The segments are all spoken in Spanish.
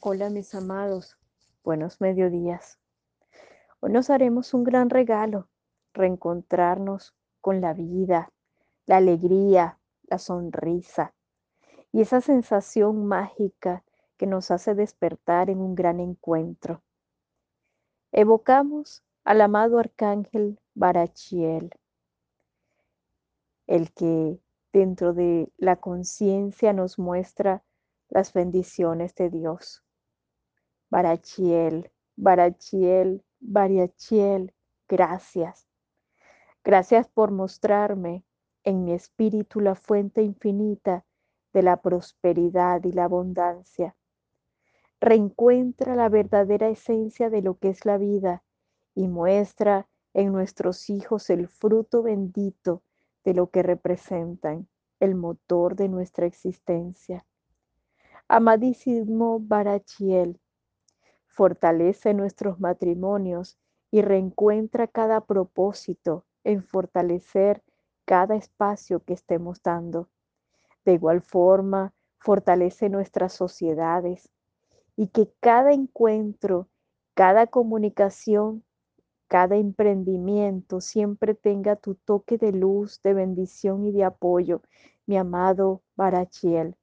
Hola mis amados, buenos mediodías. Hoy nos haremos un gran regalo, reencontrarnos con la vida, la alegría, la sonrisa y esa sensación mágica que nos hace despertar en un gran encuentro. Evocamos al amado arcángel Barachiel, el que dentro de la conciencia nos muestra las bendiciones de Dios. Barachiel, Barachiel, Barachiel, gracias. Gracias por mostrarme en mi espíritu la fuente infinita de la prosperidad y la abundancia. Reencuentra la verdadera esencia de lo que es la vida y muestra en nuestros hijos el fruto bendito de lo que representan, el motor de nuestra existencia. Amadísimo Barachiel, fortalece nuestros matrimonios y reencuentra cada propósito en fortalecer cada espacio que estemos dando. De igual forma, fortalece nuestras sociedades y que cada encuentro, cada comunicación, cada emprendimiento siempre tenga tu toque de luz, de bendición y de apoyo, mi amado Barachiel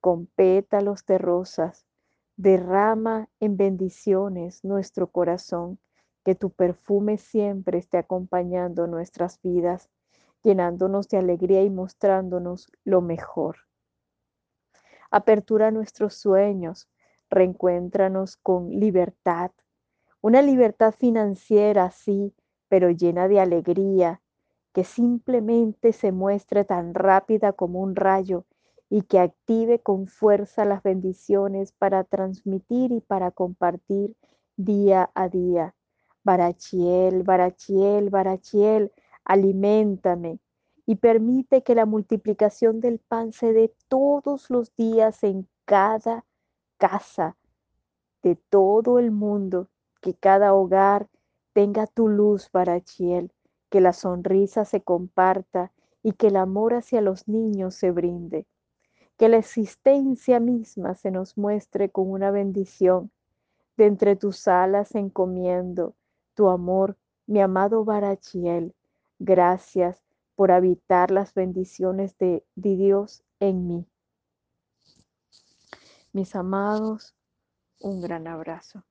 con pétalos de rosas, derrama en bendiciones nuestro corazón, que tu perfume siempre esté acompañando nuestras vidas, llenándonos de alegría y mostrándonos lo mejor. Apertura nuestros sueños, reencuéntranos con libertad, una libertad financiera, sí, pero llena de alegría, que simplemente se muestre tan rápida como un rayo y que active con fuerza las bendiciones para transmitir y para compartir día a día. Barachiel, Barachiel, Barachiel, aliméntame y permite que la multiplicación del pan se dé todos los días en cada casa de todo el mundo, que cada hogar tenga tu luz, Barachiel, que la sonrisa se comparta y que el amor hacia los niños se brinde que la existencia misma se nos muestre con una bendición. De entre tus alas encomiendo tu amor, mi amado Barachiel. Gracias por habitar las bendiciones de, de Dios en mí. Mis amados, un gran abrazo.